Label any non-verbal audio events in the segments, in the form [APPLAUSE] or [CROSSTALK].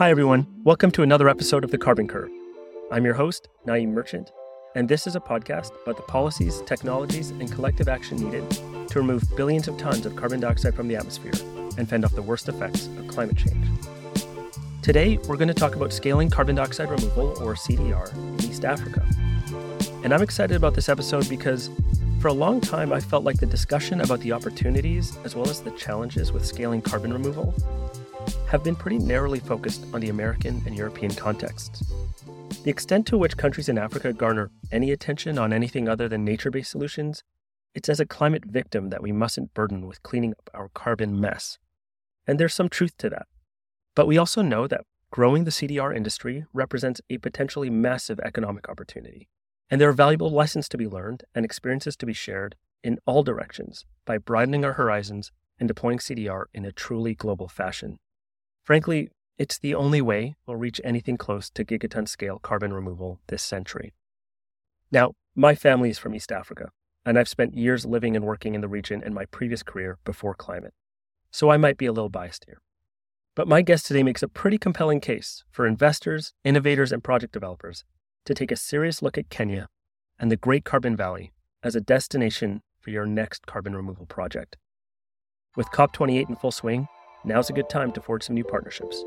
Hi, everyone. Welcome to another episode of The Carbon Curve. I'm your host, Na'im Merchant, and this is a podcast about the policies, technologies, and collective action needed to remove billions of tons of carbon dioxide from the atmosphere and fend off the worst effects of climate change. Today, we're going to talk about scaling carbon dioxide removal, or CDR, in East Africa. And I'm excited about this episode because for a long time, I felt like the discussion about the opportunities as well as the challenges with scaling carbon removal have been pretty narrowly focused on the American and European contexts. The extent to which countries in Africa garner any attention on anything other than nature based solutions, it's as a climate victim that we mustn't burden with cleaning up our carbon mess. And there's some truth to that. But we also know that growing the CDR industry represents a potentially massive economic opportunity. And there are valuable lessons to be learned and experiences to be shared in all directions by broadening our horizons and deploying CDR in a truly global fashion. Frankly, it's the only way we'll reach anything close to gigaton scale carbon removal this century. Now, my family is from East Africa, and I've spent years living and working in the region in my previous career before climate. So I might be a little biased here. But my guest today makes a pretty compelling case for investors, innovators, and project developers to take a serious look at Kenya and the Great Carbon Valley as a destination for your next carbon removal project. With COP28 in full swing, now's a good time to forge some new partnerships.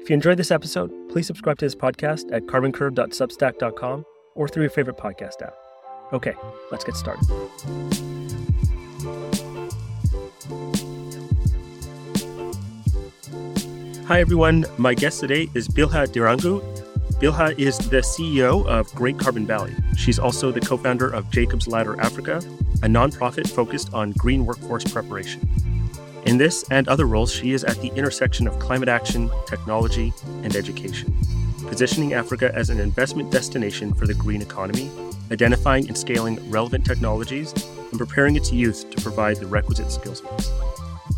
If you enjoyed this episode, please subscribe to this podcast at carboncurve.substack.com or through your favorite podcast app. Okay, let's get started. Hi, everyone. My guest today is Bilha Ndirangu. Bilha is the CEO of Great Carbon Valley. She's also the co founder of Jacob's Ladder Africa, a nonprofit focused on green workforce preparation. In this and other roles, she is at the intersection of climate action, technology, and education, positioning Africa as an investment destination for the green economy, identifying and scaling relevant technologies, and preparing its youth to provide the requisite skills.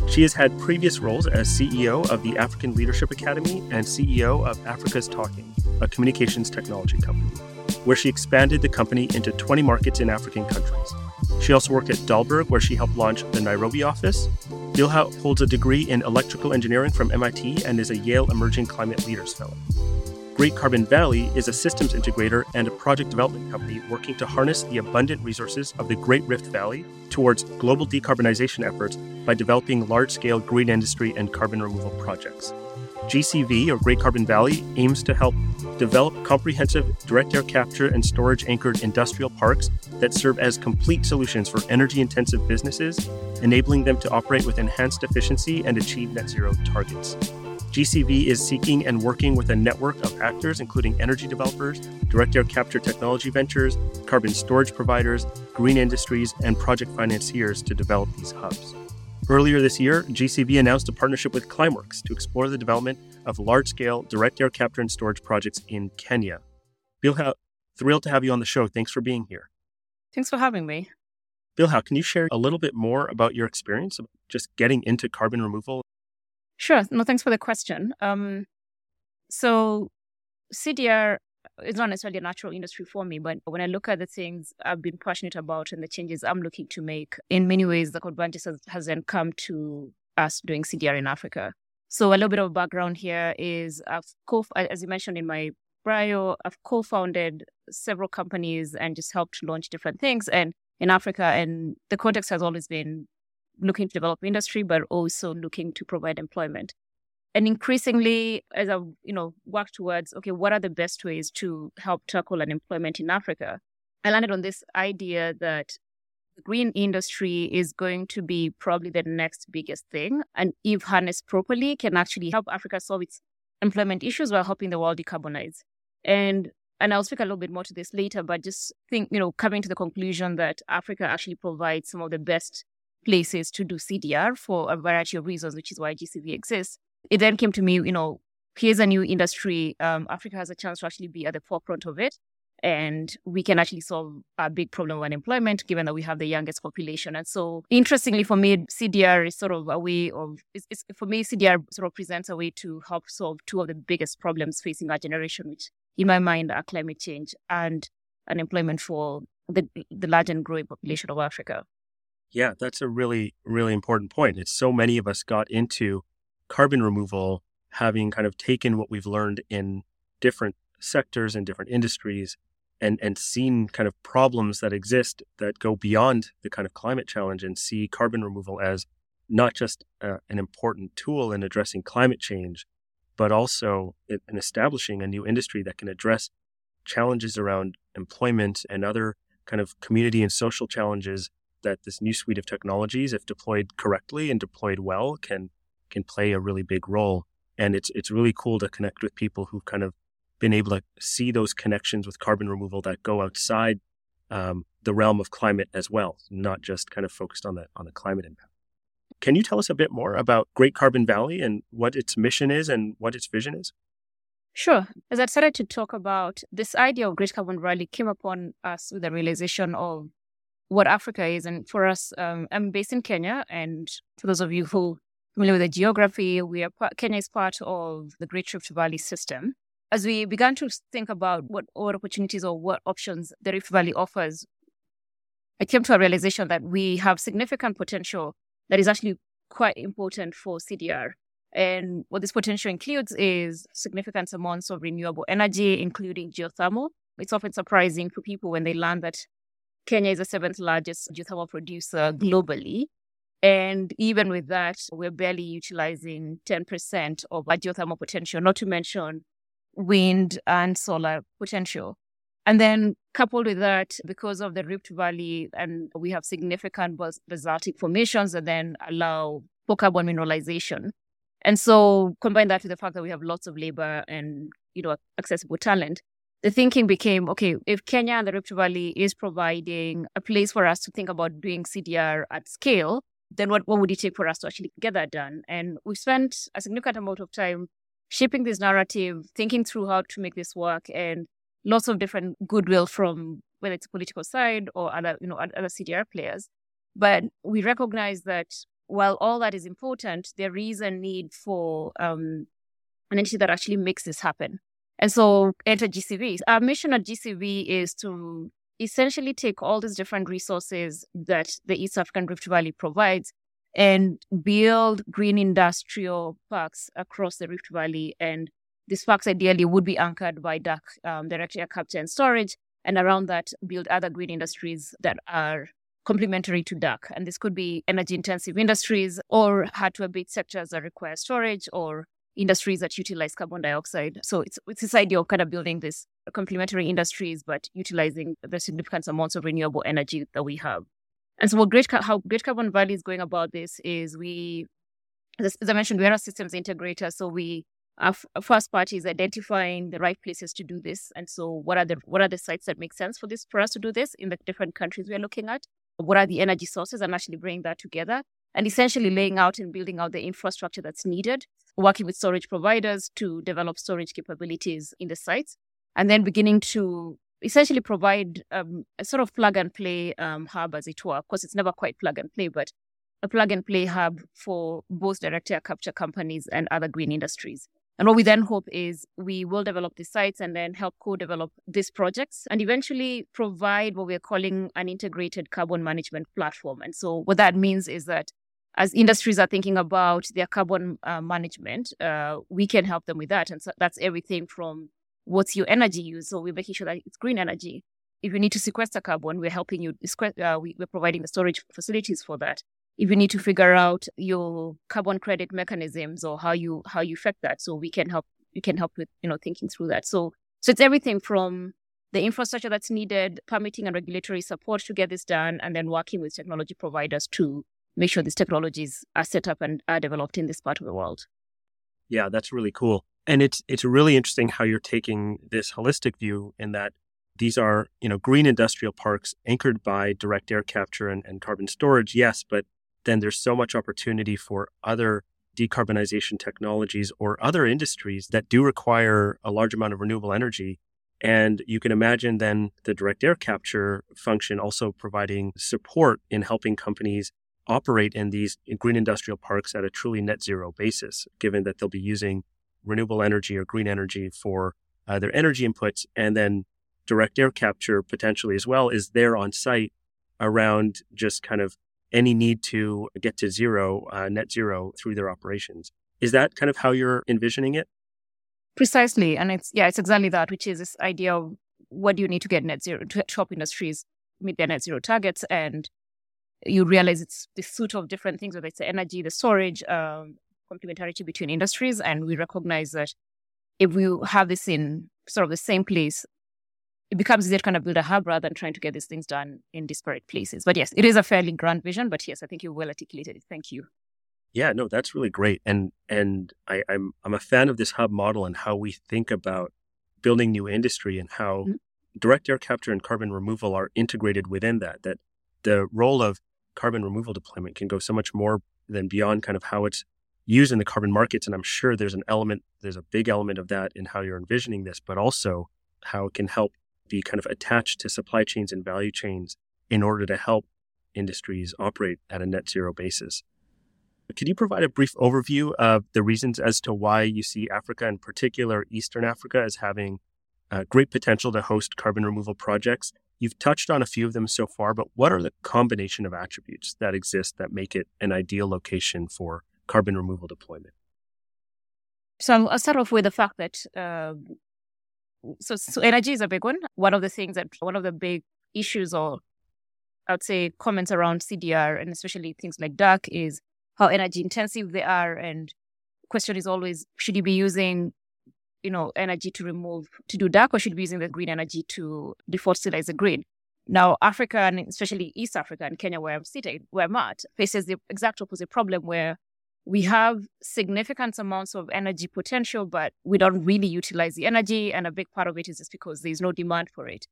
She has had previous roles as CEO of the African Leadership Academy and CEO of Africa's Talking, a communications technology company, where she expanded the company into 20 markets in African countries. She also worked at Dalberg, where she helped launch the Nairobi office. Bilha holds a degree in electrical engineering from MIT and is a Yale Emerging Climate Leaders Fellow. Great Carbon Valley is a systems integrator and a project development company working to harness the abundant resources of the Great Rift Valley towards global decarbonization efforts by developing large scale green industry and carbon removal projects. GCV, or Great Carbon Valley, aims to help develop comprehensive direct air capture and storage anchored industrial parks that serve as complete solutions for energy intensive businesses, enabling them to operate with enhanced efficiency and achieve net zero targets. GCV is seeking and working with a network of actors, including energy developers, direct air capture technology ventures, carbon storage providers, green industries, and project financiers to develop these hubs. Earlier this year, GCV announced a partnership with Climeworks to explore the development of large scale direct air capture and storage projects in Kenya. Bilha, thrilled to have you on the show. Thanks for being here. Thanks for having me. Bilha, can you share a little bit more about your experience of just getting into carbon removal? Sure. No, thanks for the question. Um, so, CDR it's not necessarily a natural industry for me, but when I look at the things I've been passionate about and the changes I'm looking to make, in many ways, the advantage has, hasn't come to us doing CDR in Africa. So a little bit of background here is I've co- as you mentioned in my bio, I've co-founded several companies and just helped launch different things and in Africa. And the context has always been looking to develop industry, but also looking to provide employment and increasingly as i you know work towards okay what are the best ways to help tackle unemployment in africa? I landed on this idea that the green industry is going to be probably the next biggest thing and if harnessed properly can actually help africa solve its employment issues while helping the world decarbonize. And and I'll speak a little bit more to this later, but just think, you know, coming to the conclusion that Africa actually provides some of the best places to do CDR for a variety of reasons, which is why GCV exists it then came to me, you know, here's a new industry. Um, Africa has a chance to actually be at the forefront of it. And we can actually solve a big problem of unemployment, given that we have the youngest population. And so, interestingly, for me, CDR is sort of a way of, it's, it's, for me, CDR sort of presents a way to help solve two of the biggest problems facing our generation, which, in my mind, are climate change and unemployment for the, the large and growing population of Africa. Yeah, that's a really, really important point. It's so many of us got into carbon removal having kind of taken what we've learned in different sectors and different industries and and seen kind of problems that exist that go beyond the kind of climate challenge and see carbon removal as not just uh, an important tool in addressing climate change but also in, in establishing a new industry that can address challenges around employment and other kind of community and social challenges that this new suite of technologies if deployed correctly and deployed well can can play a really big role and it's it's really cool to connect with people who've kind of been able to see those connections with carbon removal that go outside um, the realm of climate as well, not just kind of focused on the on the climate impact. Can you tell us a bit more about Great Carbon Valley and what its mission is and what its vision is? Sure. As I started to talk about this idea of Great Carbon Valley came upon us with the realization of what Africa is. And for us, um, I'm based in Kenya. And for those of you who familiar with the geography, we are Kenya is part of the Great Rift Valley system as we began to think about what, what opportunities or what options the Rift Valley offers, I came to a realization that we have significant potential that is actually quite important for CDR. And what this potential includes is significant amounts of renewable energy, including geothermal. It's often surprising for people when they learn that Kenya is the seventh largest geothermal producer globally. And even with that, we're barely utilizing 10% of our geothermal potential, not to mention wind and solar potential. And then coupled with that, because of the Rift Valley, and we have significant basaltic formations that then allow for carbon mineralization. And so combine that with the fact that we have lots of labor and, you know, accessible talent, the thinking became, okay, if Kenya and the Rift Valley is providing a place for us to think about doing CDR at scale, then what, what would it take for us to actually get that done? And we spent a significant amount of time shaping this narrative, thinking through how to make this work, and lots of different goodwill from whether it's political side or other, you know, other CDR players. But we recognize that while all that is important, there is a need for um, an entity that actually makes this happen. And so enter GCV. Our mission at GCV is to essentially take all these different resources that the East African Rift Valley provides and build green industrial parks across the Rift Valley. And these parks ideally would be anchored by DAC, um, direct air capture and storage, and around that, build other green industries that are complementary to DAC. And this could be energy intensive industries or hard to abate sectors that require storage or industries that utilize carbon dioxide. So it's, it's this idea of kind of building these complementary industries, but utilizing the significant amounts of renewable energy that we have. And so, what Great, how Great Carbon Valley is going about this is we, as, I mentioned, we are a systems integrator. So we, our first part is identifying the right places to do this. And so, what are the what are the sites that make sense for this for us to do this in the different countries we are looking at? What are the energy sources, and actually bring that together, and essentially laying out and building out the infrastructure that's needed. Working with storage providers to develop storage capabilities in the sites, and then beginning to essentially provide um, a sort of plug and play um, hub, as it were. Of course, it's never quite plug and play, but a plug and play hub for both direct air capture companies and other green industries. And what we then hope is we will develop the sites and then help co develop these projects and eventually provide what we're calling an integrated carbon management platform. And so, what that means is that as industries are thinking about their carbon uh, management, uh, we can help them with that. And so, that's everything from what's your energy use? So we're making sure that it's green energy. If you need to sequester carbon, we're helping you. Uh, we, we're providing the storage facilities for that. If you need to figure out your carbon credit mechanisms or how you how you affect that, so we can help. We can help with you know thinking through that. So so it's everything from the infrastructure that's needed, permitting and regulatory support to get this done, and then working with technology providers to make sure these technologies are set up and are developed in this part of the world. Yeah, that's really cool. And it's it's really interesting how you're taking this holistic view in that these are, you know, green industrial parks anchored by direct air capture and, and carbon storage, yes, but then there's so much opportunity for other decarbonization technologies or other industries that do require a large amount of renewable energy. And you can imagine then the direct air capture function also providing support in helping companies operate in these green industrial parks at a truly net zero basis, given that they'll be using renewable energy or green energy for uh, their energy inputs, and then direct air capture potentially as well is there on site around just kind of any need to get to zero, uh, net zero through their operations. Is that kind of how you're envisioning it? Precisely. And it's, yeah, it's exactly that, which is this idea of what do you need to get net zero, to help industries meet their net zero targets. And you realize it's the suite of different things, whether it's the energy, the storage, um, complementarity between industries. And we recognize that if we have this in sort of the same place, it becomes easier to kind of build a hub rather than trying to get these things done in disparate places. But yes, it is a fairly grand vision. But yes, I think you well articulated it. Thank you. Yeah, no, that's really great. And and I, I'm I'm a fan of this hub model and how we think about building new industry and how mm-hmm. direct air capture and carbon removal are integrated within that. That the role of carbon removal deployment can go so much more than beyond kind of how it's used in the carbon markets. And I'm sure there's an element, there's a big element of that in how you're envisioning this, but also how it can help be kind of attached to supply chains and value chains in order to help industries operate at a net zero basis. Could you provide a brief overview of the reasons as to why you see Africa, in particular Eastern Africa, as having uh, great potential to host carbon removal projects? You've touched on a few of them so far, but what are the combination of attributes that exist that make it an ideal location for carbon removal deployment? So I'll start off with the fact that uh, so, so energy is a big one. One of the things that one of the big issues, or I would say comments around CDR and especially things like DAC, is how energy intensive they are. And question is always, should you be using, you know, energy to remove to do DAC, or should be using the green energy to defossilize the grid? Now, Africa and especially East Africa and Kenya, where I'm sitting, where I'm at, faces the exact opposite problem where we have significant amounts of energy potential, but we don't really utilize the energy. And a big part of it is just because there's no demand for it.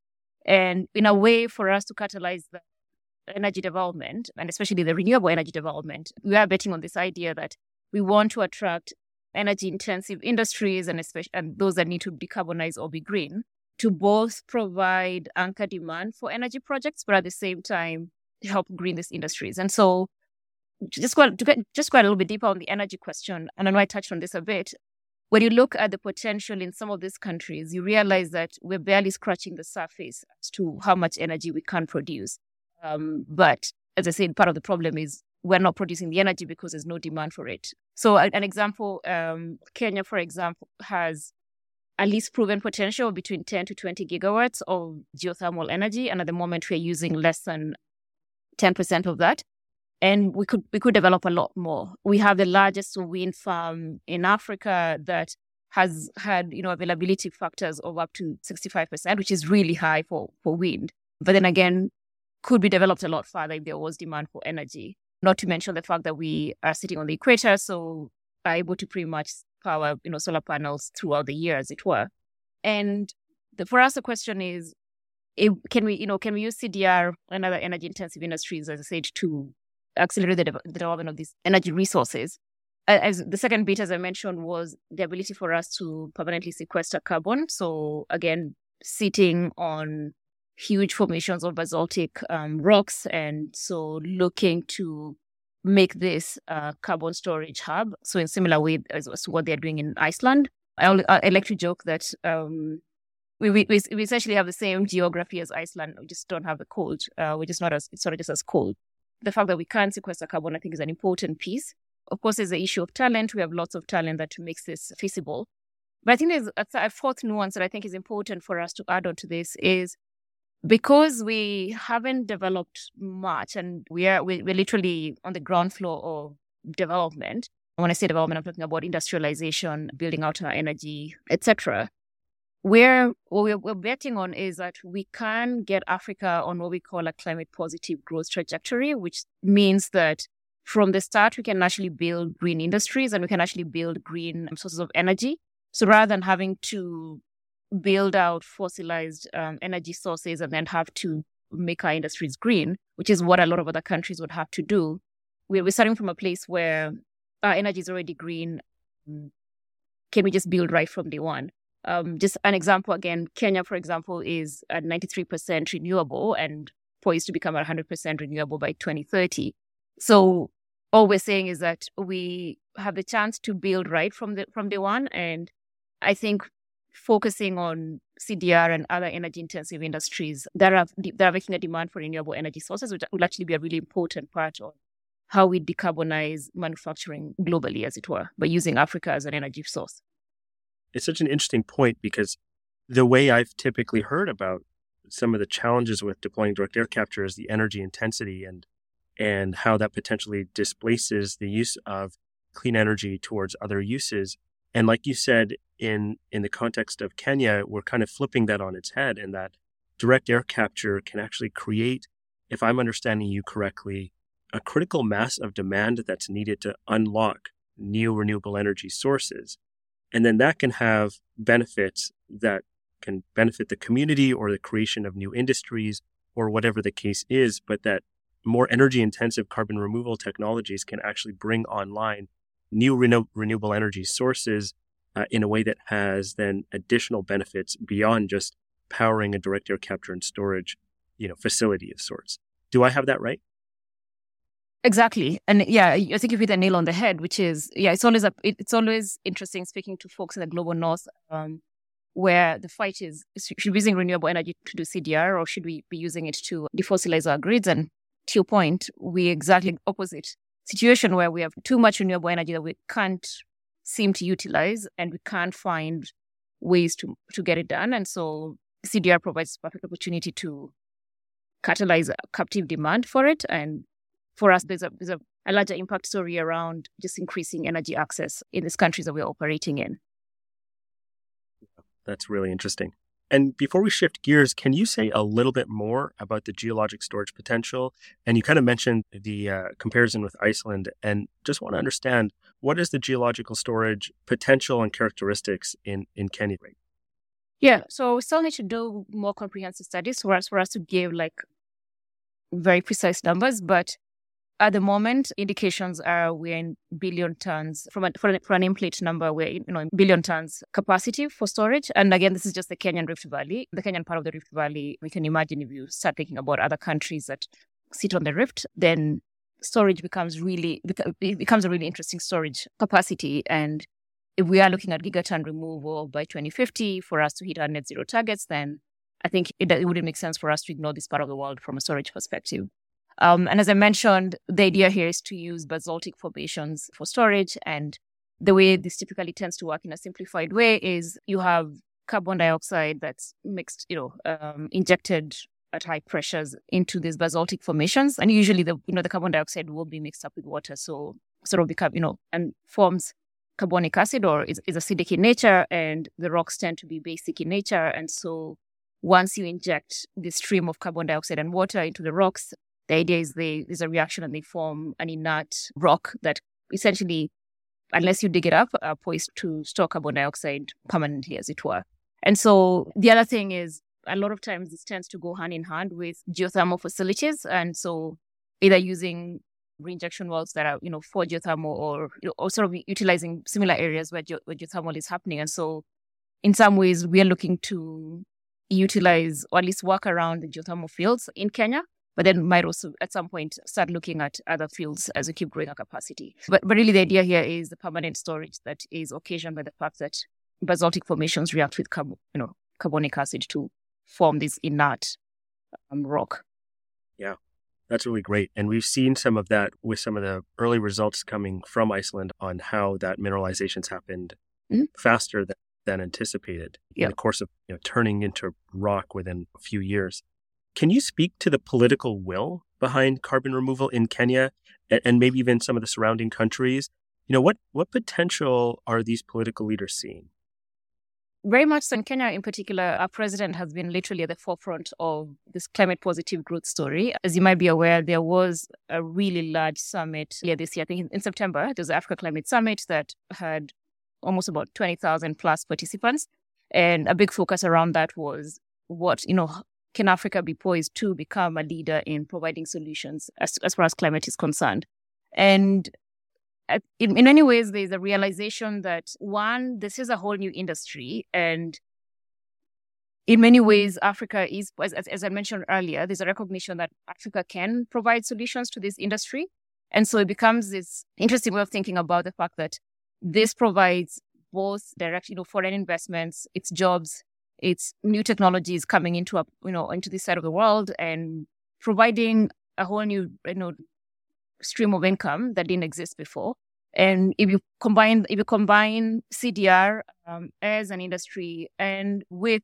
And in a way, for us to catalyze the energy development, and especially the renewable energy development, we are betting on this idea that we want to attract energy intensive industries and, especially, and those that need to decarbonize or be green to both provide anchor demand for energy projects, but at the same time help green these industries. And so just go to get just go a little bit deeper on the energy question, and I know I touched on this a bit. When you look at the potential in some of these countries, you realize that we're barely scratching the surface as to how much energy we can produce. Um, but as I said, part of the problem is we're not producing the energy because there's no demand for it. So, an example, um, Kenya, for example, has at least proven potential between 10 to 20 gigawatts of geothermal energy, and at the moment we're using less than 10% of that and we could we could develop a lot more. We have the largest wind farm in Africa that has had you know availability factors of up to 65%, which is really high for for wind. But then again, could be developed a lot further if there was demand for energy. Not to mention the fact that we are sitting on the equator, so are able to pretty much power you know solar panels throughout the year, as it were. And the, for us, the question is, it, can we you know can we use CDR and other energy intensive industries, as I said, to accelerate the, the development of these energy resources. As the second bit, as I mentioned, was the ability for us to permanently sequester carbon. So again, sitting on huge formations of basaltic um, rocks, and so looking to make this uh, carbon storage hub. So in similar way as, what they're doing in Iceland. I, I like to joke that um, we, we, we essentially have the same geography as Iceland. We just don't have the cold. Uh, we're just not as, it's of just as cold the fact that we can sequester carbon, I think, is an important piece. Of course, there's the issue of talent. We have lots of talent that makes this feasible. But I think there's a, a fourth nuance that I think is important for us to add on to this is because we haven't developed much and we are we're literally on the ground floor of development. When I say development, I'm talking about industrialization, building out our energy, etc where what we're, we're, betting on is that we can get Africa on what we call a climate positive growth trajectory, which means that from the start, we can actually build green industries and we can actually build green sources of energy. So rather than having to build out fossilized um, energy sources and then have to make our industries green, which is what a lot of other countries would have to do, we're, starting from a place where our energy is already green. Can we just build right from day one? Um, just an example again, Kenya, for example, is at 93% renewable and poised to become 100% renewable by 2030. So all we're saying is that we have the chance to build right from the from day one, and I think focusing on CDR and other energy intensive industries that are that are making a demand for renewable energy sources, which will actually be a really important part of how we decarbonize manufacturing globally, as it were, by using Africa as an energy source. It's such an interesting point because the way I've typically heard about some of the challenges with deploying direct air capture is the energy intensity and and how that potentially displaces the use of clean energy towards other uses. And like you said, in in the context of Kenya, we're kind of flipping that on its head, and that direct air capture can actually create, if I'm understanding you correctly, a critical mass of demand that's needed to unlock new renewable energy sources. And then that can have benefits that can benefit the community or the creation of new industries or whatever the case is, but that more energy intensive carbon removal technologies can actually bring online new renew- renewable energy sources uh, in a way that has then additional benefits beyond just powering a direct air capture and storage you know facility of sorts. Do i have that right? Exactly, and yeah, I think you hit the nail on the head, which is yeah, it's always a, it's always interesting speaking to folks in the global north, um, where the fight is: should we be using renewable energy to do CDR, or should we be using it to defossilize our grids? And to your point, we exactly opposite situation where we have too much renewable energy that we can't seem to utilize, and we can't find ways to to get it done. And so CDR provides perfect opportunity to catalyze a captive demand for it and for us, there's a, there's a, a larger impact story around just increasing energy access in these countries that we're operating in. That's really interesting. And before we shift gears, can you say a little bit more about the geologic storage potential? And you kind of mentioned the uh, comparison with Iceland, and just want to understand what is the geological storage potential and characteristics in in Kenya? Yeah, so we still need to do more comprehensive studies for us for us to give like very precise numbers, but at the moment, indications are we're in billion tons from a, for, an, for an number. We're you know in billion tons capacity for storage. And again, this is just the Kenyan Rift Valley, the Kenyan part of the Rift Valley. We can imagine if you start thinking about other countries that sit on the rift, then storage becomes really it becomes a really interesting storage capacity. And if we are looking at gigaton removal by 2050 for us to hit our net zero targets, then I think it, it wouldn't make sense for us to ignore this part of the world from a storage perspective. Um, and as I mentioned, the idea here is to use basaltic formations for storage. And the way this typically tends to work in a simplified way is you have carbon dioxide that's mixed, you know, um, injected at high pressures into these basaltic formations. And usually the, you know, the carbon dioxide will be mixed up with water. So sort of become, you know, and forms carbonic acid or is, is acidic in nature. And the rocks tend to be basic in nature. And so once you inject this stream of carbon dioxide and water into the rocks, the idea is they, there's a reaction and they form an inert rock that essentially, unless you dig it up, are poised to store carbon dioxide permanently, as it were. And so the other thing is a lot of times this tends to go hand in hand with geothermal facilities. And so either using reinjection wells that are, you know, for geothermal or, you know, or sort of utilizing similar areas where, ge- where geothermal is happening. And so in some ways, we are looking to utilize or at least work around the geothermal fields in Kenya but then might also at some point start looking at other fields as we keep growing our capacity. But, but really the idea here is the permanent storage that is occasioned by the fact that basaltic formations react with carb- you know, carbonic acid to form this inert um, rock. Yeah, that's really great. And we've seen some of that with some of the early results coming from Iceland on how that mineralization's happened mm-hmm. faster than, than anticipated in the course of you know, turning into rock within a few years. Can you speak to the political will behind carbon removal in Kenya and maybe even some of the surrounding countries? You know, what, what potential are these political leaders seeing? Very much so in Kenya, in particular, our president has been literally at the forefront of this climate positive growth story. As you might be aware, there was a really large summit yeah, this year. I think in September, there was the Africa Climate Summit that had almost about 20,000 plus participants. And a big focus around that was what, you know, can Africa be poised to become a leader in providing solutions as, as far as climate is concerned? And uh, in, in many ways, there's a realization that one, this is a whole new industry. And in many ways, Africa is, as, as I mentioned earlier, there's a recognition that Africa can provide solutions to this industry. And so it becomes this interesting way of thinking about the fact that this provides both direct, you know, foreign investments, it's jobs, it's new technologies coming into a, you know into this side of the world and providing a whole new you know stream of income that didn't exist before. And if you combine if you combine CDR um, as an industry and with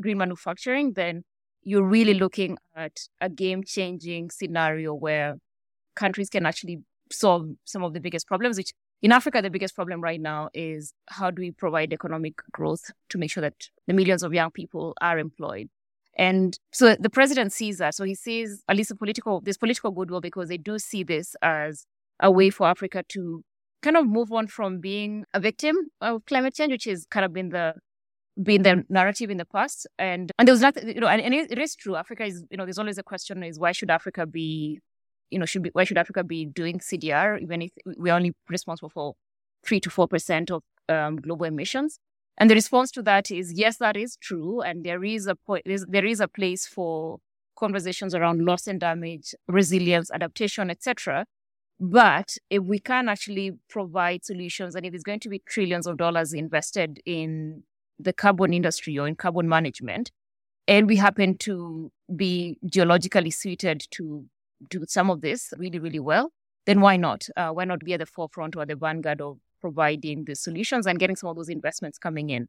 green manufacturing, then you're really looking at a game changing scenario where countries can actually solve some of the biggest problems, which in Africa, the biggest problem right now is how do we provide economic growth to make sure that the millions of young people are employed. And so the president sees that. So he sees at least a political, this political goodwill because they do see this as a way for Africa to kind of move on from being a victim of climate change, which has kind of been the been the narrative in the past. And and there was nothing, you know, and, and it is true. Africa is, you know, there's always a question is why should Africa be, you know, should be why should Africa be doing CDR even if we're only responsible for three to four percent of um, global emissions? And the response to that is yes, that is true, and there is a point, there is a place for conversations around loss and damage, resilience, adaptation, etc. But if we can actually provide solutions, and if there's going to be trillions of dollars invested in the carbon industry or in carbon management, and we happen to be geologically suited to do some of this really, really well, then why not? Uh, why not be at the forefront or the vanguard of providing the solutions and getting some of those investments coming in?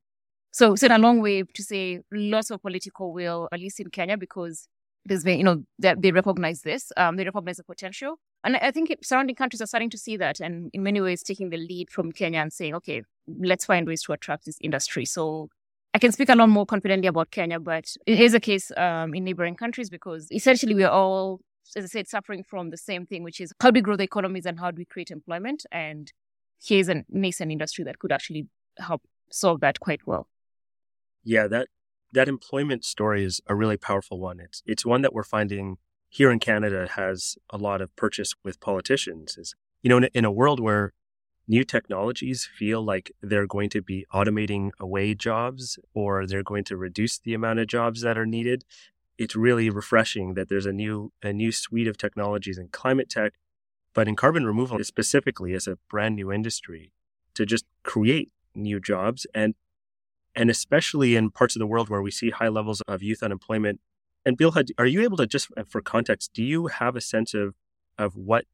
So it's in a long way to say lots of political will, at least in Kenya, because there's been, you know, they, they recognize this, um, they recognize the potential. And I think surrounding countries are starting to see that and in many ways taking the lead from Kenya and saying, okay, let's find ways to attract this industry. So I can speak a lot more confidently about Kenya, but it is a case um, in neighboring countries because essentially we are all, as I said, suffering from the same thing, which is how do we grow the economies and how do we create employment? And here's a nascent industry that could actually help solve that quite well. Yeah, that that employment story is a really powerful one. It's it's one that we're finding here in Canada has a lot of purchase with politicians. Is you know in, in a world where new technologies feel like they're going to be automating away jobs or they're going to reduce the amount of jobs that are needed it's really refreshing that there's a new a new suite of technologies in climate tech but in carbon removal specifically as a brand new industry to just create new jobs and and especially in parts of the world where we see high levels of youth unemployment and Bilha are you able to just for context do you have a sense of of what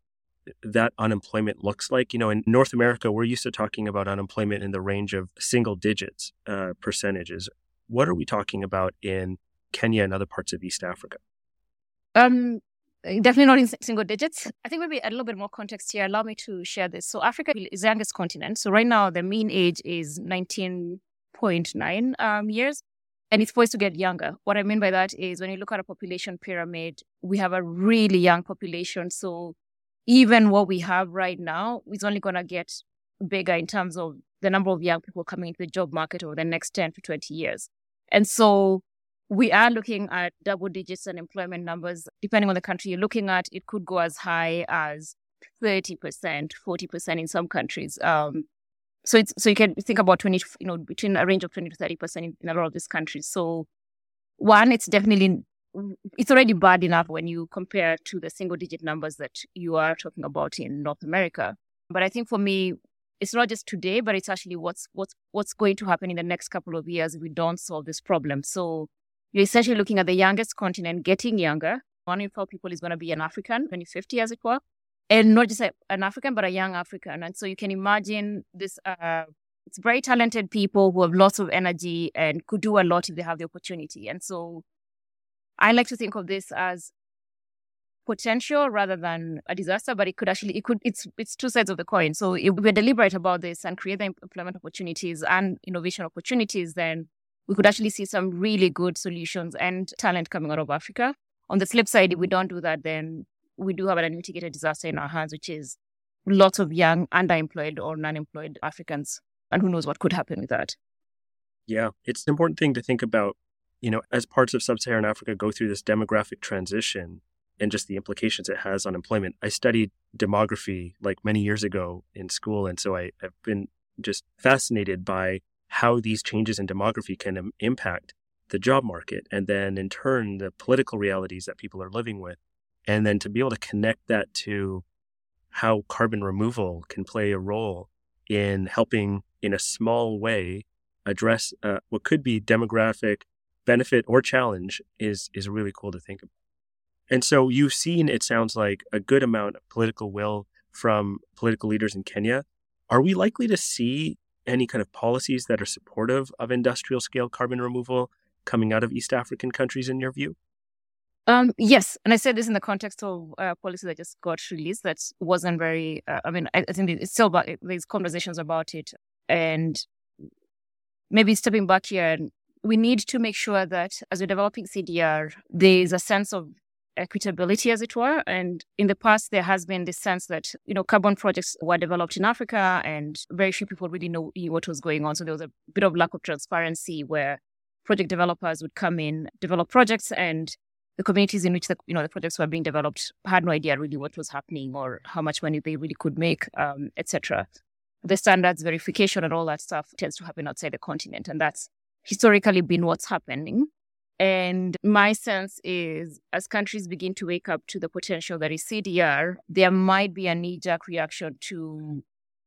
that unemployment looks like. You know, in North America, we're used to talking about unemployment in the range of single digits uh, percentages. What are we talking about in Kenya and other parts of East Africa? Um, definitely not in single digits. I think maybe a little bit more context here. Allow me to share this. So Africa is the youngest continent. So right now, the mean age is 19.9 um, years and it's poised to get younger. What I mean by that is when you look at a population pyramid, we have a really young population. So even what we have right now is only going to get bigger in terms of the number of young people coming into the job market over the next 10 to 20 years. And so we are looking at double digits unemployment numbers. Depending on the country you're looking at, it could go as high as 30%, 40% in some countries. Um, so it's so you can think about 20, you know, between a range of 20 to 30% in, in a lot of these countries. So one, it's definitely it's already bad enough when you compare to the single digit numbers that you are talking about in North America. But I think for me, it's not just today, but it's actually what's what's what's going to happen in the next couple of years if we don't solve this problem. So you're essentially looking at the youngest continent getting younger. One in four people is going to be an African, 2050 as it were, and not just a, an African, but a young African. And so you can imagine this. Uh, it's very talented people who have lots of energy and could do a lot if they have the opportunity. And so I like to think of this as potential rather than a disaster, but it could actually, it could, it's, it's two sides of the coin. So if we're deliberate about this and create the employment opportunities and innovation opportunities, then we could actually see some really good solutions and talent coming out of Africa. On the flip side, if we don't do that, then we do have an unmitigated disaster in our hands, which is lots of young, underemployed or non-employed Africans. And who knows what could happen with that. Yeah, it's an important thing to think about you know, as parts of sub Saharan Africa go through this demographic transition and just the implications it has on employment, I studied demography like many years ago in school. And so I, have been just fascinated by how these changes in demography can Im- impact the job market and then in turn the political realities that people are living with. And then to be able to connect that to how carbon removal can play a role in helping in a small way address uh, what could be demographic benefit or challenge is is really cool to think about. And so you've seen, it sounds like, a good amount of political will from political leaders in Kenya. Are we likely to see any kind of policies that are supportive of industrial scale carbon removal coming out of East African countries, in your view? Um, yes, and I said this in the context of a policy that just got released that wasn't very. Uh, I mean, I, I, think it's still about there's conversations about it, and maybe stepping back here, we need to make sure that as we're developing CDR, there's a sense of equitability, as it were. And in the past, there has been this sense that, you know, carbon projects were developed in Africa and very few people really know what was going on. So there was a bit of lack of transparency where project developers would come in, develop projects and the communities in which the you know the projects were being developed had no idea really what was happening or how much money they really could make, um, etc. The standards verification and all that stuff tends to happen outside the continent, and that's historically been what's happening. And my sense is as countries begin to wake up to the potential that is CDR, there might be a knee jerk reaction to,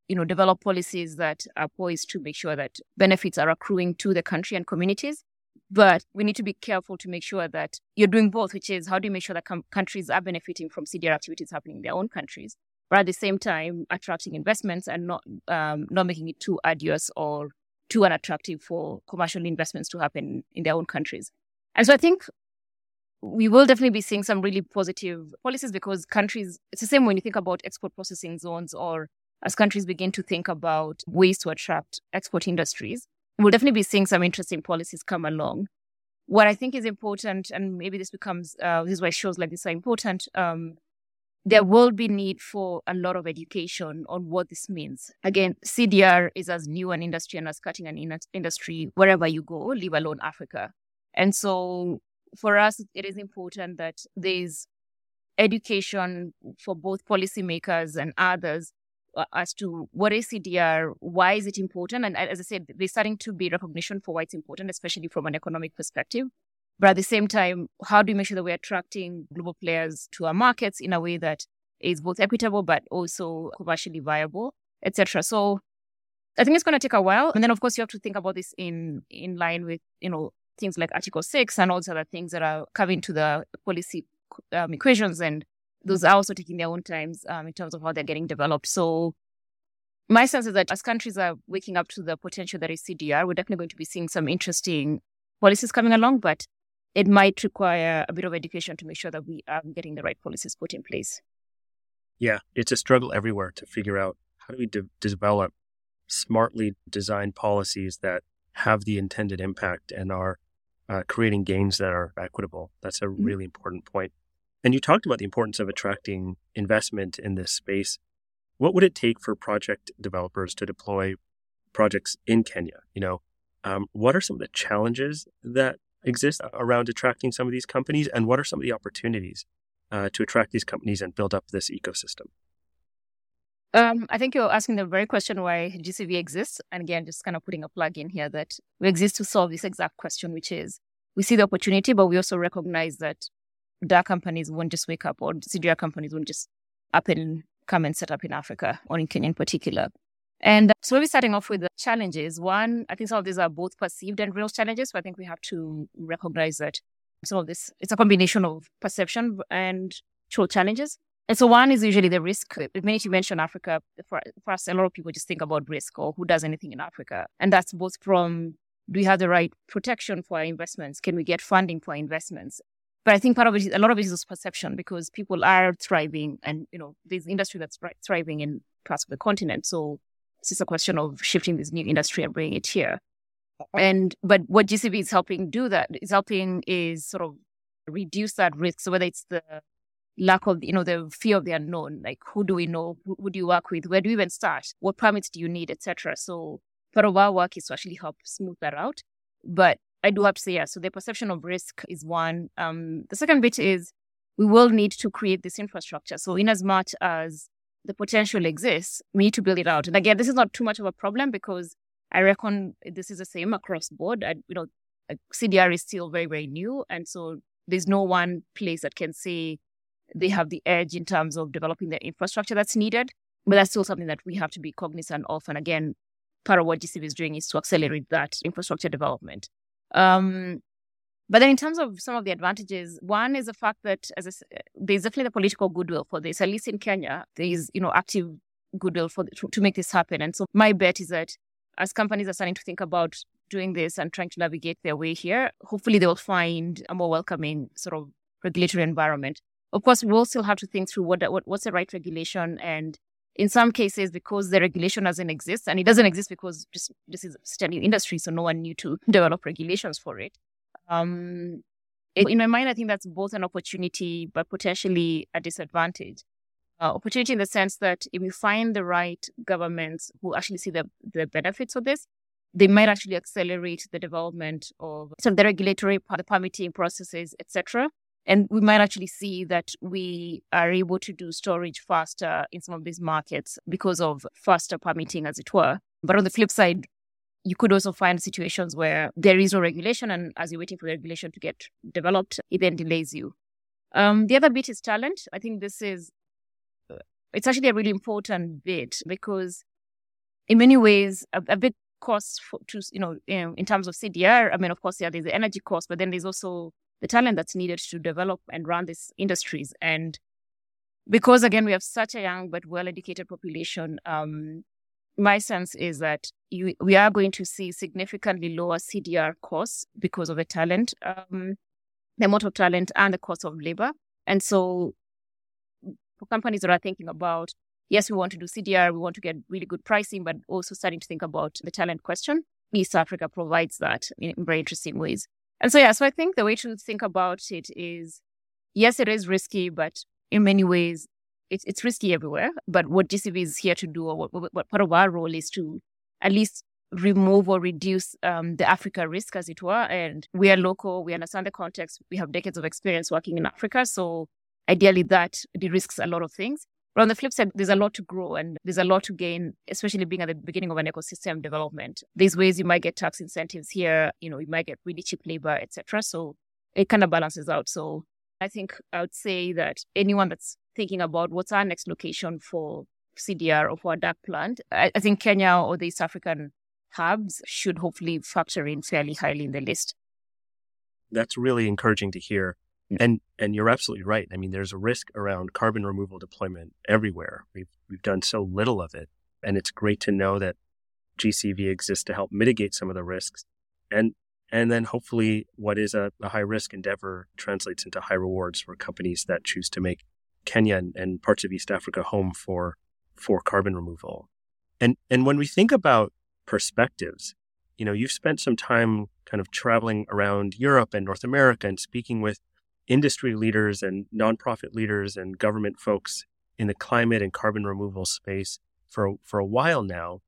you know, develop policies that are poised to make sure that benefits are accruing to the country and communities. But we need to be careful to make sure that you're doing both, which is how do you make sure that com- countries are benefiting from CDR activities happening in their own countries, but at the same time attracting investments and not um, not making it too arduous or too unattractive for commercial investments to happen in their own countries. And so I think we will definitely be seeing some really positive policies because countries, it's the same when you think about export processing zones or as countries begin to think about ways to attract export industries, we'll definitely be seeing some interesting policies come along. What I think is important, and maybe this becomes, uh, this is why shows like this are important, um, there will be need for a lot of education on what this means. Again, CDR is as new an industry and as cutting an in- industry wherever you go, leave alone Africa. And so for us, it is important that there's education for both policymakers and others uh, as to what is CDR, why is it important? And as I said, there's starting to be recognition for why it's important, especially from an economic perspective. But at the same time, how do we make sure that we're attracting global players to our markets in a way that is both equitable but also commercially viable, etc. So I think it's going to take a while. And then, of course, you have to think about this in in line with you know things like Article 6 and all the other things that are coming to the policy um, equations. And those are also taking their own times um, in terms of how they're getting developed. So my sense is that as countries are waking up to the potential that is CDR, we're definitely going to be seeing some interesting policies coming along, but it might require a bit of education to make sure that we are getting the right policies put in place. Yeah, it's a struggle everywhere to figure out how do we de- develop smartly designed policies that have the intended impact and are uh, creating gains that are equitable. That's a mm-hmm. really important point. And you talked about the importance of attracting investment in this space. What would it take for project developers to deploy projects in Kenya? You know, um, what are some of the challenges that exist around attracting some of these companies, and what are some of the opportunities uh, to attract these companies and build up this ecosystem? Um, I think you're asking the very question why GCV exists. And again, just kind of putting a plug in here that we exist to solve this exact question, which is we see the opportunity, but we also recognize that DAR companies won't just wake up or CDR companies won't just up and come and set up in Africa or in Kenya in particular. And so we're starting off with the challenges. One, I think some of these are both perceived and real challenges. So I think we have to recognize that some of this, it's a combination of perception and true challenges. And so one is usually the risk. The minute you mention Africa, for, for us, a lot of people just think about risk or who does anything in Africa. And that's both from do we have the right protection for our investments? Can we get funding for our investments? But I think part of it, is, a lot of it is perception because people are thriving and, you know, there's industry that's thriving in parts of the continent. So it's just a question of shifting this new industry and bringing it here. And, but what GCV is helping do that is helping is sort of reduce that risk. So whether it's the lack of, you know, the fear of the unknown, like who do we know? Who, do you work with? Where do you even start? What permits do you need, etc. So part of our work is to actually help smooth that out. But I do have to say, yeah, so the perception of risk is one. Um, the second bit is we will need to create this infrastructure. So in as much as the potential exists, we need to build it out. And again, this is not too much of a problem because I reckon this is the same across board. I, you know, CDR is still very, very new. And so there's no one place that can say they have the edge in terms of developing the infrastructure that's needed. But that's still something that we have to be cognizant of. And again, part of what GCV is doing is to accelerate that infrastructure development. Um, But then, in terms of some of the advantages, one is the fact that as there's definitely the political goodwill for this. At least in Kenya, there is you know active goodwill for to, to make this happen. And so, my bet is that as companies are starting to think about doing this and trying to navigate their way here, hopefully they will find a more welcoming sort of regulatory environment. Of course, we will still have to think through what, what what's the right regulation and in some cases because the regulation doesn't exist and it doesn't exist because just this is a new industry so no one knew to [LAUGHS] develop regulations for it. Um, it, in my mind i think that's both an opportunity but potentially a disadvantage. Uh, opportunity in the sense that if we find the right governments who actually see the, the benefits of this they might actually accelerate the development of so the regulatory the permitting processes etc and we might actually see that we are able to do storage faster in some of these markets because of faster permitting, as it were. But on the flip side, you could also find situations where there is no regulation, and as you're waiting for the regulation to get developed, it then delays you. Um, the other bit is talent. I think this is it's actually a really important bit because, in many ways, a, a big cost for, to you know in, in terms of CDR. I mean, of course, yeah, there's the energy cost, but then there's also the talent that's needed to develop and run these industries. And because again, we have such a young but well-educated population, um, my sense is that you, we are going to see significantly lower CDR costs because of the talent, um, the amount of talent and the cost of labor. And so for companies that are thinking about, yes, we want to do CDR, we want to get really good pricing, but also starting to think about the talent question, East Africa provides that in very interesting ways. And so, yeah, so I think the way to think about it is yes, it is risky, but in many ways, it's, it's risky everywhere. But what GCV is here to do, or what, what part of our role is to at least remove or reduce um, the Africa risk, as it were. And we are local, we understand the context, we have decades of experience working in Africa. So, ideally, that de-risks a lot of things. But on the flip side, there's a lot to grow and there's a lot to gain, especially being at the beginning of an ecosystem development. There's ways you might get tax incentives here, you know, you might get really cheap labor, etc. So it kind of balances out. So I think I would say that anyone that's thinking about what's our next location for CDR or for a DAC plant, I, I think Kenya or the East African hubs should hopefully factor in fairly highly in the list. That's really encouraging to hear. Mm. And and you're absolutely right. I mean, there's a risk around carbon removal deployment everywhere. We've we've done so little of it, and it's great to know that GCV exists to help mitigate some of the risks, and and then hopefully what is a, a high risk endeavor translates into high rewards for companies that choose to make Kenya and, and parts of East Africa home for for carbon removal. And and when we think about perspectives, you know, you've spent some time kind of traveling around Europe and North America and speaking with industry leaders and nonprofit leaders and government folks in the climate and carbon removal space for for a while now.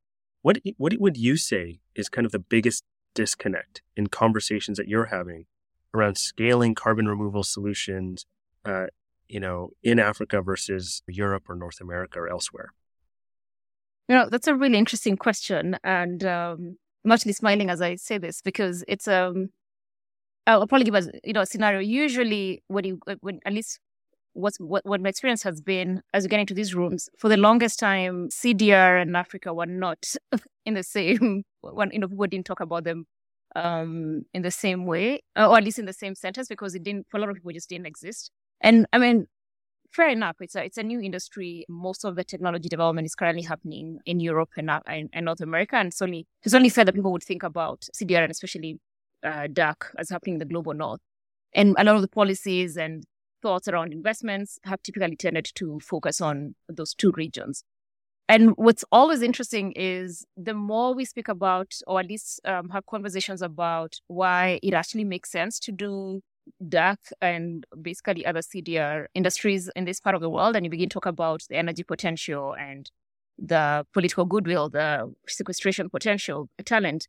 What what would you say is kind of the biggest disconnect in conversations that you're having around scaling carbon removal solutions, uh, you know, in Africa versus Europe or North America or elsewhere? You know, that's a really interesting question, and um, I'm actually smiling as I say this because it's um I'll probably give us, you know, a scenario. Usually, when you, uh, when at least what's what, what my experience has been as we get into these rooms, for the longest time, CDR and Africa were not [LAUGHS] in the same. One, you know, people didn't talk about them um, in the same way, uh, or at least in the same sentence, because it didn't. For a lot of people, just didn't exist. And I mean, fair enough. It's a it's a new industry. Most of the technology development is currently happening in Europe and, and, and North America, and it's only it's only fair that people would think about CDR and especially uh, DAC as happening in the global north. And a lot of the policies and thoughts around investments have typically tended to focus on those two regions. And what's always interesting is the more we speak about, or at least um, have conversations about why it actually makes sense to do DAC and basically other CDR industries in this part of the world, and you begin to talk about the energy potential and the political goodwill, the sequestration potential, talent,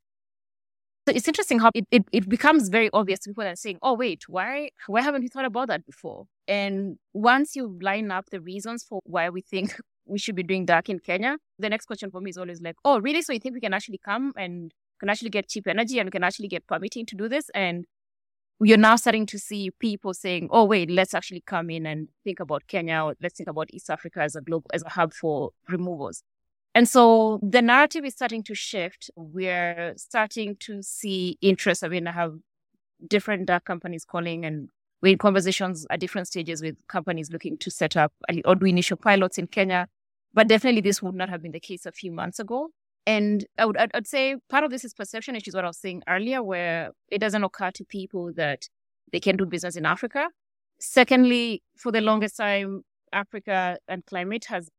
so it's interesting how it, it, it becomes very obvious to people that are saying, oh, wait, why, why haven't we thought about that before? And once you line up the reasons for why we think [LAUGHS] we should be doing DAC in Kenya, the next question for me is always like, oh, really? So you think we can actually come and can actually get cheap energy and can actually get permitting to do this? And you're now starting to see people saying, oh, wait, let's actually come in and think about Kenya or let's think about East Africa as a global, as a hub for removals. And so the narrative is starting to shift. We're starting to see interest. I mean, I have different DAC companies calling and we're in conversations at different stages with companies looking to set up or do initial pilots in Kenya. But definitely this would not have been the case a few months ago. And I would, I'd say part of this is perception, which is what I was saying earlier, where it doesn't occur to people that they can do business in Africa. Secondly, for the longest time, Africa and climate has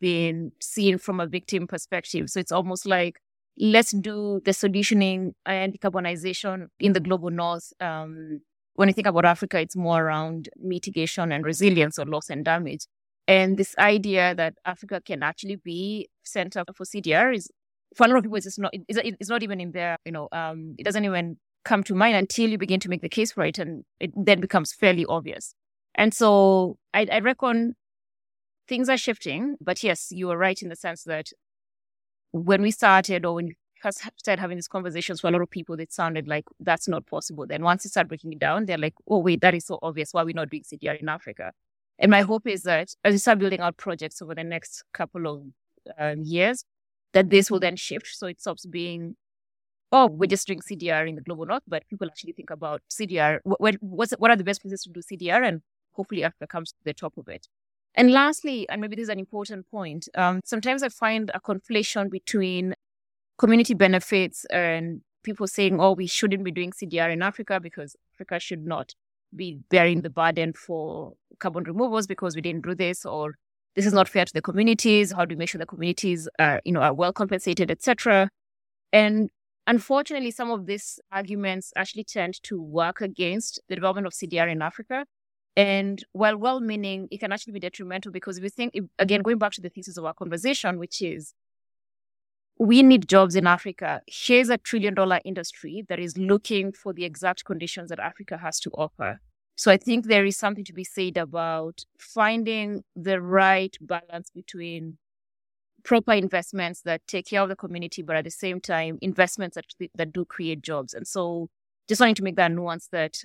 been seen from a victim perspective. So it's almost like let's do the solutioning and decarbonization in the global north. Um, when you think about Africa, it's more around mitigation and resilience or loss and damage. And this idea that Africa can actually be center for CDR is, for a lot of people, it's not, it's, it's not even in there, you know, um, it doesn't even come to mind until you begin to make the case for it. And it then becomes fairly obvious. And so I, I reckon things are shifting. But yes, you are right in the sense that when we started or when we started having these conversations for a lot of people, it sounded like that's not possible. Then once you start breaking it down, they're like, oh, wait, that is so obvious. Why are we not doing CDR in Africa? And my hope is that as we start building out projects over the next couple of um, years, that this will then shift. So it stops being, oh, we're just doing CDR in the global north, but people actually think about CDR. What, what are the best places to do CDR? And hopefully Africa comes to the top of it. And lastly, and maybe this is an important point, um, sometimes I find a conflation between community benefits and people saying, oh, we shouldn't be doing CDR in Africa because Africa should not be bearing the burden for carbon removals because we didn't do this, or this is not fair to the communities. How do we make sure the communities are, you know, are well compensated, etc. And unfortunately, some of these arguments actually tend to work against the development of CDR in Africa and while well meaning, it can actually be detrimental because if you think, again, going back to the thesis of our conversation, which is we need jobs in Africa. Here's a trillion dollar industry that is looking for the exact conditions that Africa has to offer. So I think there is something to be said about finding the right balance between proper investments that take care of the community, but at the same time, investments that, that do create jobs. And so just wanting to make that nuance that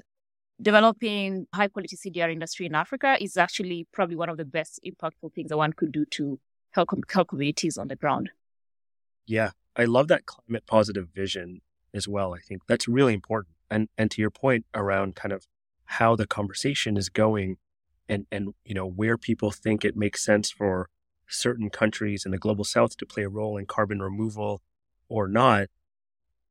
developing high quality CDR industry in Africa is actually probably one of the best impactful things that one could do to help, help communities on the ground. Yeah, I love that climate positive vision as well. I think that's really important. And and to your point around kind of how the conversation is going and and you know where people think it makes sense for certain countries in the global south to play a role in carbon removal or not,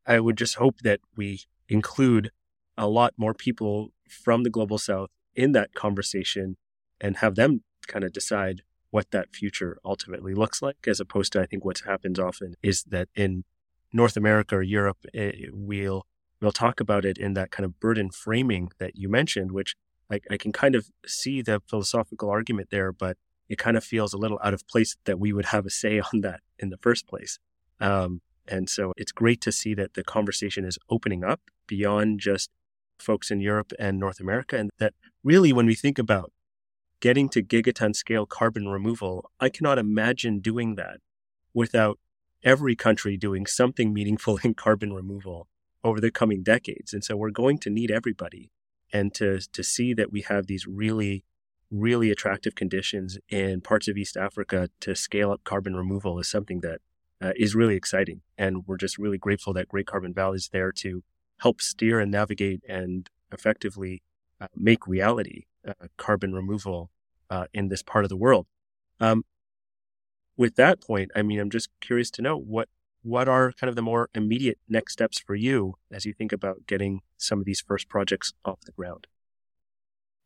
I would just hope that we include a lot more people from the global south in that conversation and have them kind of decide what that future ultimately looks like, as opposed to I think what happens often is that in North America or Europe, it, eh, we'll we'll talk about it in that kind of burden framing that you mentioned, which I, I can kind of see the philosophical argument there, but it kind of feels a little out of place that we would have a say on that in the first place. Um, and so it's great to see that the conversation is opening up beyond just folks in Europe and North America. And that really, when we think about getting to gigaton scale carbon removal, I cannot imagine doing that without every country doing something meaningful [LAUGHS] in carbon removal over the coming decades. And so we're going to need everybody. And to, to see that we have these really, really attractive conditions in parts of East Africa to scale up carbon removal is something that uh, is really exciting. And we're just really grateful that Great Carbon Valley is there to help steer and navigate and effectively uh, make reality uh, carbon removal uh, in this part of the world. Um, with that point, I mean, I'm just curious to know what what are kind of the more immediate next steps for you as you think about getting some of these first projects off the ground.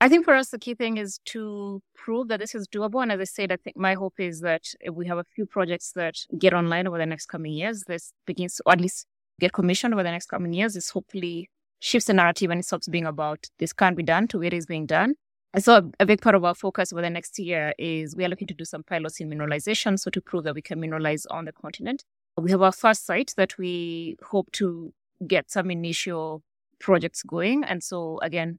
I think for us, the key thing is to prove that this is doable. And as I said, I think my hope is that if we have a few projects that get online over the next coming years, this begins, or at least get commissioned over the next coming years is hopefully shifts the narrative and it stops being about this can't be done to where it is being done. And so a big part of our focus over the next year is we are looking to do some pilots in mineralization, so to prove that we can mineralize on the continent. We have our first site that we hope to get some initial projects going. And so again,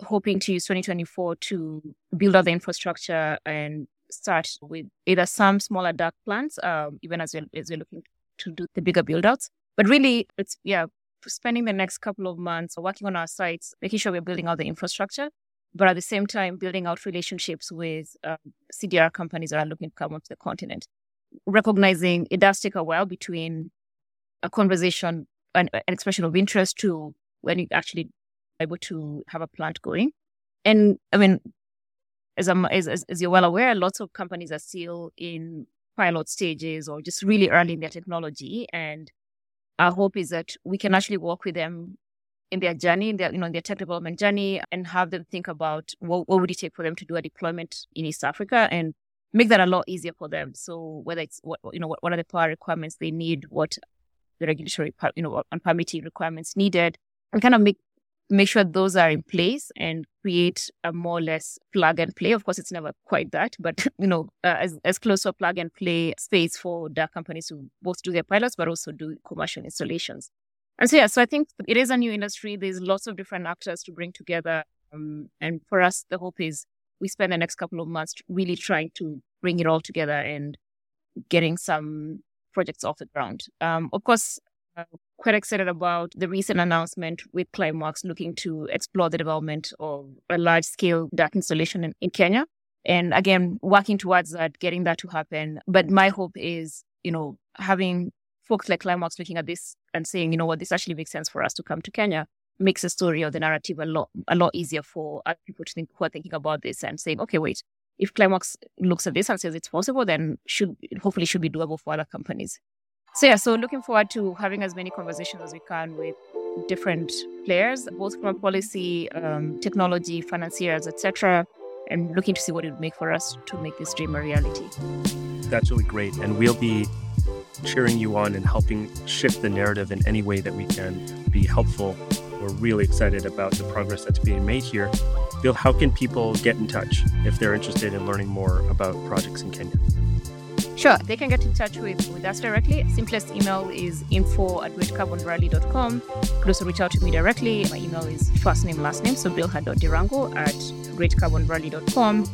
hoping to use 2024 to build out the infrastructure and start with either some smaller DAC plants, um, even as we're, as we're looking to do the bigger build outs, but really, it's, yeah, spending the next couple of months or working on our sites, making sure we're building out the infrastructure, but at the same time, building out relationships with um, CDR companies that are looking to come onto the continent. Recognizing it does take a while between a conversation, and an expression of interest to when you actually able to have a plant going. And I mean, as, I'm, as, as you're well aware, lots of companies are still in pilot stages or just really early in their technology. And our hope is that we can actually work with them in their journey, in their, you know, in their tech development journey and have them think about what, what would it take for them to do a deployment in East Africa and make that a lot easier for them. So whether it's what, you know, what, what are the power requirements they need, what the regulatory, you know, and permitting requirements needed and kind of make make sure those are in place and create a more or less plug and play. Of course, it's never quite that, but [LAUGHS] you know, uh, as as close to a plug and play space for DAC companies to both do their pilots but also do commercial installations. And so yeah, so I think it is a new industry. There's lots of different actors to bring together, um, and for us, the hope is we spend the next couple of months really trying to bring it all together and getting some projects off the ground. Um, of course, quite excited about the recent announcement with Climeworks looking to explore the development of a large scale DAC installation in, in Kenya. And again, working towards that, getting that to happen. But my hope is, you know, having folks like Climeworks looking at this and saying, you know what, this actually makes sense for us to come to Kenya makes the story or the narrative a lot a lot easier for other people to think who are thinking about this and saying, okay, wait, if Climeworks looks at this and says it's possible, then should hopefully should be doable for other companies. So yeah, so looking forward to having as many conversations as we can with different players, both from policy, um, technology, financiers, etc., and looking to see what it would make for us to make this dream a reality. That's really great, and we'll be cheering you on and helping shift the narrative in any way that we can be helpful. We're really excited about the progress that's being made here. Bilha, how can people get in touch if they're interested in learning more about projects in Kenya? Sure, they can get in touch with, with us directly. Simplest email is info at greatcarbonvalley.com. Could also reach out to me directly. My email is first name, last name, so bilha.ndirangu at greatcarbonvalley.com.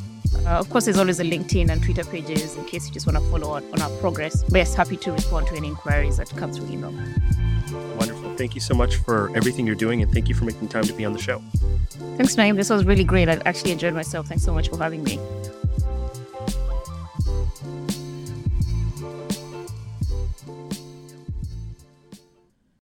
Uh, of course, there's always a LinkedIn and Twitter pages in case you just want to follow on, on our progress. But yes, happy to respond to any inquiries that come through email. Wonderful. Thank you so much for everything you're doing, and thank you for making time to be on the show. Thanks, Na'im. This was really great. I actually enjoyed myself. Thanks so much for having me.